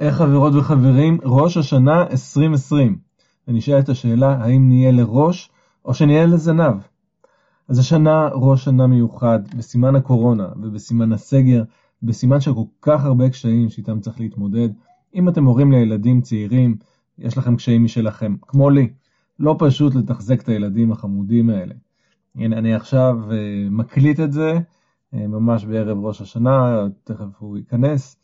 איך חברות וחברים, ראש השנה 2020. ונשאלת השאלה, האם נהיה לראש או שנהיה לזנב? אז השנה ראש שנה מיוחד, בסימן הקורונה ובסימן הסגר, בסימן של כל כך הרבה קשיים שאיתם צריך להתמודד. אם אתם הורים לילדים צעירים, יש לכם קשיים משלכם, כמו לי. לא פשוט לתחזק את הילדים החמודים האלה. הנה, אני עכשיו uh, מקליט את זה, uh, ממש בערב ראש השנה, תכף הוא ייכנס,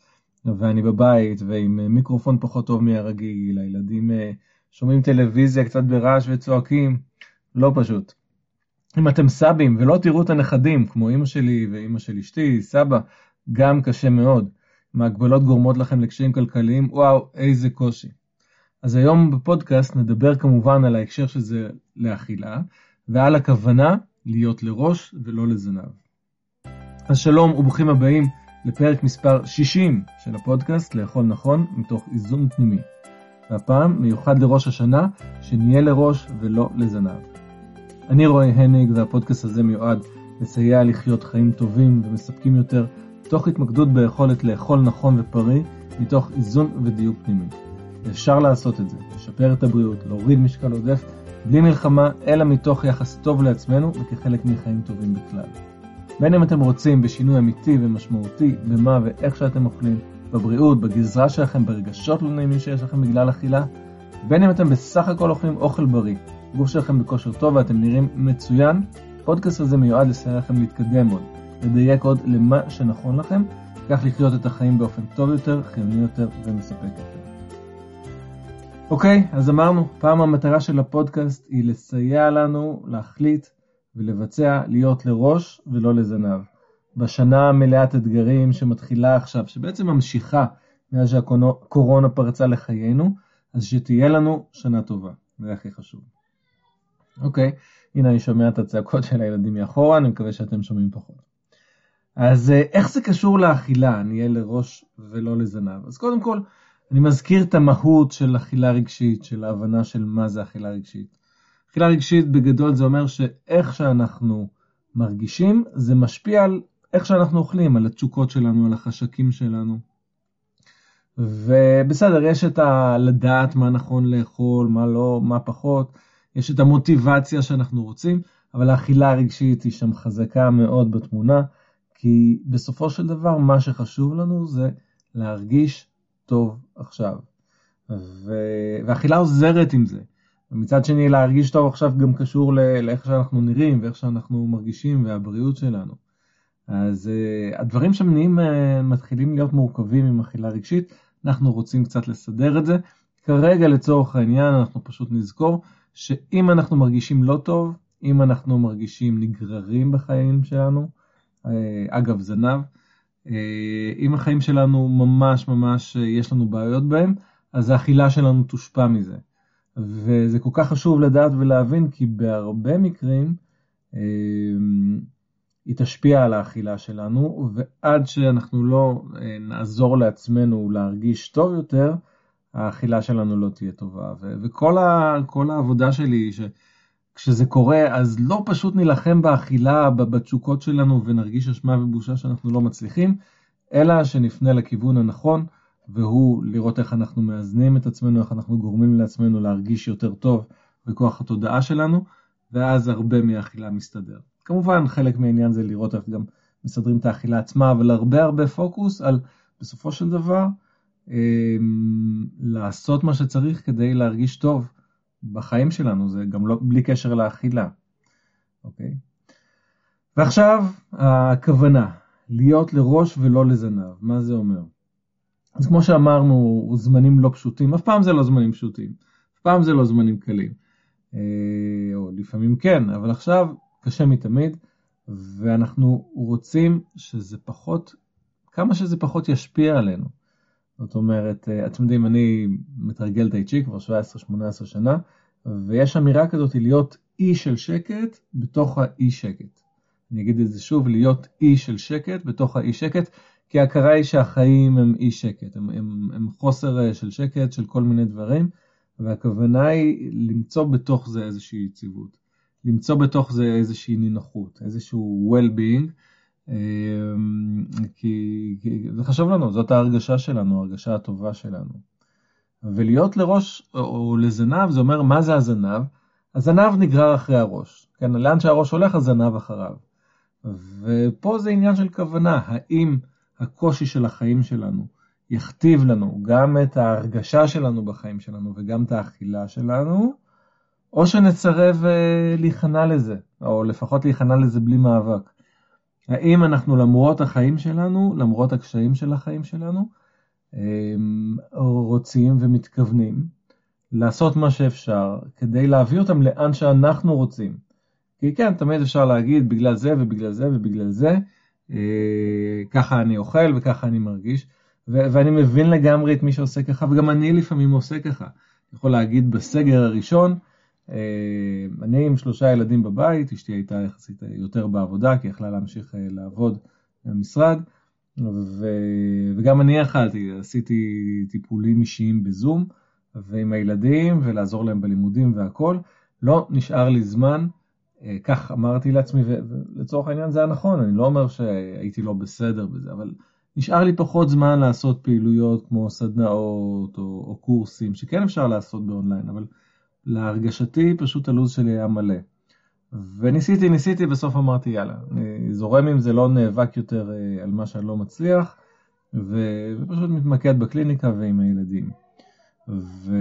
ואני בבית ועם uh, מיקרופון פחות טוב מהרגיל, הילדים uh, שומעים טלוויזיה קצת ברעש וצועקים, לא פשוט. אם אתם סבים ולא תראו את הנכדים, כמו אמא שלי ואמא של אשתי, סבא, גם קשה מאוד. אם ההגבלות גורמות לכם לקשיים כלכליים, וואו, איזה קושי. אז היום בפודקאסט נדבר כמובן על ההקשר של זה לאכילה, ועל הכוונה להיות לראש ולא לזנב. אז שלום וברוכים הבאים לפרק מספר 60 של הפודקאסט לאכול נכון מתוך איזון פנימי. והפעם מיוחד לראש השנה, שנהיה לראש ולא לזנב. אני רועי הניג והפודקאסט הזה מיועד לסייע לחיות חיים טובים ומספקים יותר, תוך התמקדות ביכולת לאכול נכון ופרי, מתוך איזון ודיוק פנימי. אפשר לעשות את זה, לשפר את הבריאות, להוריד משקל עודף, בלי מלחמה, אלא מתוך יחס טוב לעצמנו וכחלק מחיים טובים בכלל. בין אם אתם רוצים בשינוי אמיתי ומשמעותי במה ואיך שאתם אוכלים, בבריאות, בגזרה שלכם, ברגשות לא נעימים שיש לכם בגלל אכילה, בין אם אתם בסך הכל אוכלים אוכל בריא, גוף שלכם בכושר טוב ואתם נראים מצוין, הפודקאסט הזה מיועד לסייע לכם להתקדם עוד, לדייק עוד למה שנכון לכם, כך לחיות את החיים באופן טוב יותר, חיוני יותר ומספק יותר. אוקיי, אז אמרנו, פעם המטרה של הפודקאסט היא לסייע לנו להחליט ולבצע להיות לראש ולא לזנב. בשנה מלאת אתגרים שמתחילה עכשיו, שבעצם ממשיכה מאז שהקורונה פרצה לחיינו, אז שתהיה לנו שנה טובה, זה הכי חשוב. אוקיי, הנה אני שומע את הצעקות של הילדים מאחורה, אני מקווה שאתם שומעים פחות. אז אה, איך זה קשור לאכילה, נהיה לראש ולא לזנב? אז קודם כל, אני מזכיר את המהות של אכילה רגשית, של ההבנה של מה זה אכילה רגשית. אכילה רגשית בגדול זה אומר שאיך שאנחנו מרגישים, זה משפיע על איך שאנחנו אוכלים, על התשוקות שלנו, על החשקים שלנו. ובסדר, יש את ה... לדעת מה נכון לאכול, מה לא, מה פחות, יש את המוטיבציה שאנחנו רוצים, אבל האכילה הרגשית היא שם חזקה מאוד בתמונה, כי בסופו של דבר מה שחשוב לנו זה להרגיש טוב עכשיו. ו... ואכילה עוזרת עם זה. ומצד שני להרגיש טוב עכשיו גם קשור לאיך שאנחנו נראים ואיך שאנחנו מרגישים והבריאות שלנו. אז uh, הדברים שם נהיים uh, מתחילים להיות מורכבים עם אכילה רגשית, אנחנו רוצים קצת לסדר את זה. כרגע לצורך העניין אנחנו פשוט נזכור שאם אנחנו מרגישים לא טוב, אם אנחנו מרגישים נגררים בחיים שלנו, uh, אגב זנב, אה, אם החיים שלנו ממש ממש אה, יש לנו בעיות בהם, אז האכילה שלנו תושפע מזה. וזה כל כך חשוב לדעת ולהבין, כי בהרבה מקרים אה, היא תשפיע על האכילה שלנו, ועד שאנחנו לא נעזור לעצמנו להרגיש טוב יותר, האכילה שלנו לא תהיה טובה. וכל ה, העבודה שלי היא שכשזה קורה, אז לא פשוט נילחם באכילה, בתשוקות שלנו, ונרגיש אשמה ובושה שאנחנו לא מצליחים, אלא שנפנה לכיוון הנכון, והוא לראות איך אנחנו מאזנים את עצמנו, איך אנחנו גורמים לעצמנו להרגיש יותר טוב בכוח התודעה שלנו, ואז הרבה מהאכילה מסתדר. כמובן, חלק מהעניין זה לראות איך גם מסדרים את האכילה עצמה, אבל הרבה הרבה פוקוס על בסופו של דבר, לעשות מה שצריך כדי להרגיש טוב בחיים שלנו, זה גם לא, בלי קשר לאכילה, אוקיי? ועכשיו הכוונה, להיות לראש ולא לזנב, מה זה אומר? אז כמו שאמרנו, זמנים לא פשוטים, אף פעם זה לא זמנים פשוטים, אף פעם זה לא זמנים קלים, אה, או לפעמים כן, אבל עכשיו קשה מתמיד, ואנחנו רוצים שזה פחות, כמה שזה פחות ישפיע עלינו. זאת אומרת, אה, אתם יודעים, אני מתרגל טייצ'י כבר 17-18 שנה, ויש אמירה כזאת להיות אי של שקט בתוך האי שקט. אני אגיד את זה שוב, להיות אי של שקט בתוך האי שקט, כי ההכרה היא שהחיים הם אי שקט, הם, הם, הם חוסר אה, של שקט של כל מיני דברים, והכוונה היא למצוא בתוך זה איזושהי יציבות, למצוא בתוך זה איזושהי נינוחות, איזשהו well-being, כי, כי זה חשוב לנו, זאת ההרגשה שלנו, ההרגשה הטובה שלנו. ולהיות לראש או לזנב, זה אומר מה זה הזנב? הזנב נגרר אחרי הראש. כן, לאן שהראש הולך, הזנב אחריו. ופה זה עניין של כוונה, האם הקושי של החיים שלנו יכתיב לנו גם את ההרגשה שלנו בחיים שלנו וגם את האכילה שלנו, או שנצרב אה, להיכנע לזה, או לפחות להיכנע לזה בלי מאבק. האם אנחנו למרות החיים שלנו, למרות הקשיים של החיים שלנו, רוצים ומתכוונים לעשות מה שאפשר כדי להביא אותם לאן שאנחנו רוצים. כי כן, תמיד אפשר להגיד בגלל זה ובגלל זה ובגלל זה, ככה אני אוכל וככה אני מרגיש, ו- ואני מבין לגמרי את מי שעושה ככה, וגם אני לפעמים עושה ככה. אני יכול להגיד בסגר הראשון, אה, אני עם שלושה ילדים בבית, אשתי הייתה יחסית יותר בעבודה, כי יכלה להמשיך אה, לעבוד במשרד, ו... וגם אני אכלתי, עשיתי טיפולים אישיים בזום, ועם הילדים, ולעזור להם בלימודים והכל. לא נשאר לי זמן, אה, כך אמרתי לעצמי, ולצורך העניין זה היה נכון, אני לא אומר שהייתי לא בסדר בזה, אבל נשאר לי פחות זמן לעשות פעילויות כמו סדנאות או, או קורסים, שכן אפשר לעשות באונליין, אבל להרגשתי פשוט הלו"ז שלי היה מלא. וניסיתי, ניסיתי, בסוף אמרתי יאללה, אני זורם עם זה, לא נאבק יותר אה, על מה שאני לא מצליח, ו... ופשוט מתמקד בקליניקה ועם הילדים. ו...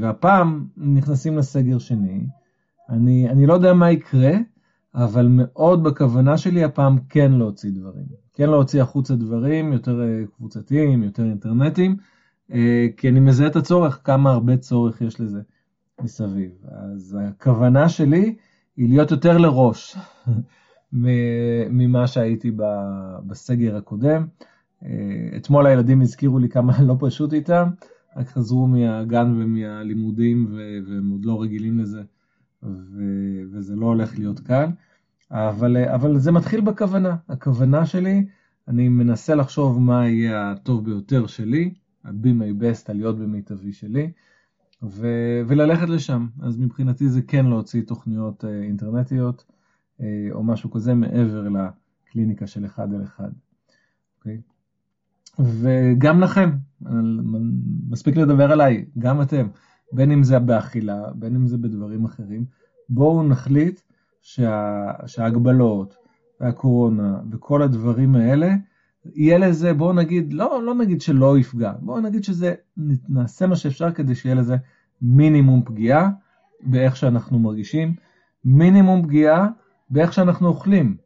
והפעם נכנסים לסגר שני, אני, אני לא יודע מה יקרה, אבל מאוד בכוונה שלי הפעם כן להוציא דברים. כן להוציא החוצה דברים יותר אה, קבוצתיים, יותר אינטרנטיים, אה, כי אני מזהה את הצורך, כמה הרבה צורך יש לזה מסביב. אז הכוונה שלי היא להיות יותר לראש ממה שהייתי בסגר הקודם. אה, אתמול הילדים הזכירו לי כמה לא פשוט איתם, רק חזרו מהגן ומהלימודים והם עוד לא רגילים לזה, וזה לא הולך להיות קל. אבל, אבל זה מתחיל בכוונה. הכוונה שלי, אני מנסה לחשוב מה יהיה הטוב ביותר שלי, ה-be my best, הלהיות במיטבי שלי, ו- וללכת לשם. אז מבחינתי זה כן להוציא תוכניות אה, אינטרנטיות אה, או משהו כזה מעבר לקליניקה של אחד על אחד. Okay. אוקיי? וגם לכם, מספיק לדבר עליי, גם אתם, בין אם זה באכילה, בין אם זה בדברים אחרים, בואו נחליט שה, שההגבלות והקורונה וכל הדברים האלה, יהיה לזה, בואו נגיד, לא, לא נגיד שלא יפגע, בואו נגיד שזה, נעשה מה שאפשר כדי שיהיה לזה מינימום פגיעה באיך שאנחנו מרגישים, מינימום פגיעה באיך שאנחנו אוכלים,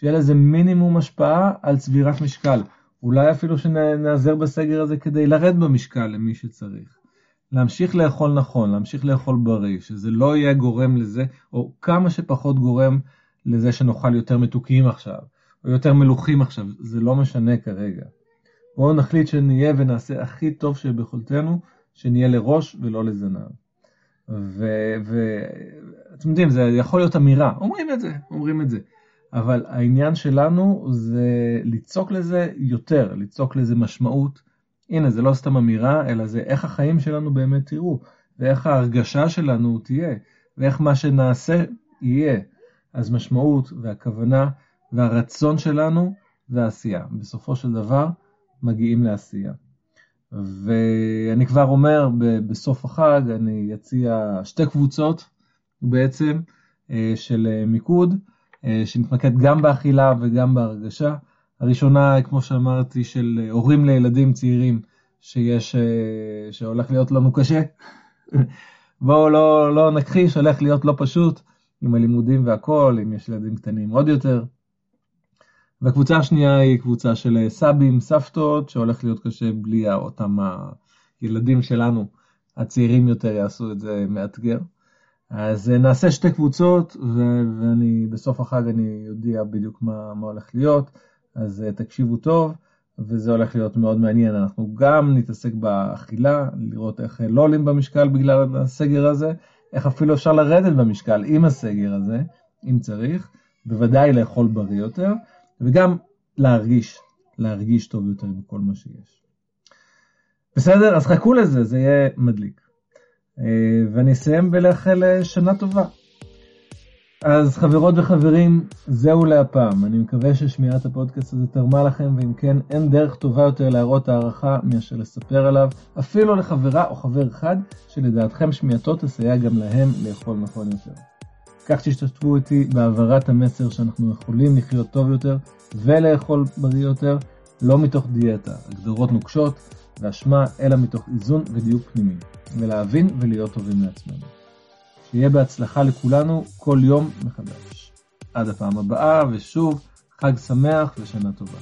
שיהיה לזה מינימום השפעה על צבירת משקל. אולי אפילו שנעזר בסגר הזה כדי לרד במשקל למי שצריך. להמשיך לאכול נכון, להמשיך לאכול בריא, שזה לא יהיה גורם לזה, או כמה שפחות גורם לזה שנאכל יותר מתוקים עכשיו, או יותר מלוכים עכשיו, זה לא משנה כרגע. בואו נחליט שנהיה ונעשה הכי טוב שביכולתנו, שנהיה לראש ולא לזנב. ואתם יודעים, זה יכול להיות אמירה, אומרים את זה, אומרים את זה. אבל העניין שלנו זה ליצוק לזה יותר, ליצוק לזה משמעות. הנה, זה לא סתם אמירה, אלא זה איך החיים שלנו באמת תראו, ואיך ההרגשה שלנו תהיה, ואיך מה שנעשה יהיה. אז משמעות והכוונה והרצון שלנו והעשייה. בסופו של דבר מגיעים לעשייה. ואני כבר אומר, בסוף החג אני אציע שתי קבוצות בעצם אה, של אה, מיקוד, אה, שנתמקד גם באכילה וגם בהרגשה. הראשונה, כמו שאמרתי, של הורים לילדים צעירים, שיש, שהולך להיות לנו קשה. בואו לא, לא נכחיש, הולך להיות לא פשוט עם הלימודים והכל, אם יש ילדים קטנים עוד יותר. והקבוצה השנייה היא קבוצה של אה, סבים, סבתות, שהולך להיות קשה בלי אותם הילדים שלנו, הצעירים יותר יעשו את זה מאתגר. אז אה, נעשה שתי קבוצות, ו- ואני בסוף החג אני אודיע בדיוק מה, מה הולך להיות, אז אה, תקשיבו טוב, וזה הולך להיות מאוד מעניין. אנחנו גם נתעסק באכילה, לראות איך לא עולים במשקל בגלל הסגר הזה, איך אפילו אפשר לרדת במשקל עם הסגר הזה, אם צריך, בוודאי לאכול בריא יותר. וגם להרגיש, להרגיש טוב יותר עם כל מה שיש. בסדר? אז חכו לזה, זה יהיה מדליק. אה, ואני אסיים בלאחל שנה טובה. אז חברות וחברים, זהו להפעם. אני מקווה ששמיעת הפודקאסט הזה תרמה לכם, ואם כן, אין דרך טובה יותר להראות הערכה מאשר לספר עליו, אפילו לחברה או חבר אחד, שלדעתכם שמיעתו תסייע גם להם לאכול נכון יותר. כך תשתתפו איתי בהעברת המסר שאנחנו יכולים לחיות טוב יותר ולאכול בריא יותר, לא מתוך דיאטה, הגדרות נוקשות ואשמה, אלא מתוך איזון ודיוק פנימי, ולהבין ולהיות טובים לעצמנו. שיהיה בהצלחה לכולנו כל יום מחדש. עד הפעם הבאה, ושוב, חג שמח ושנה טובה.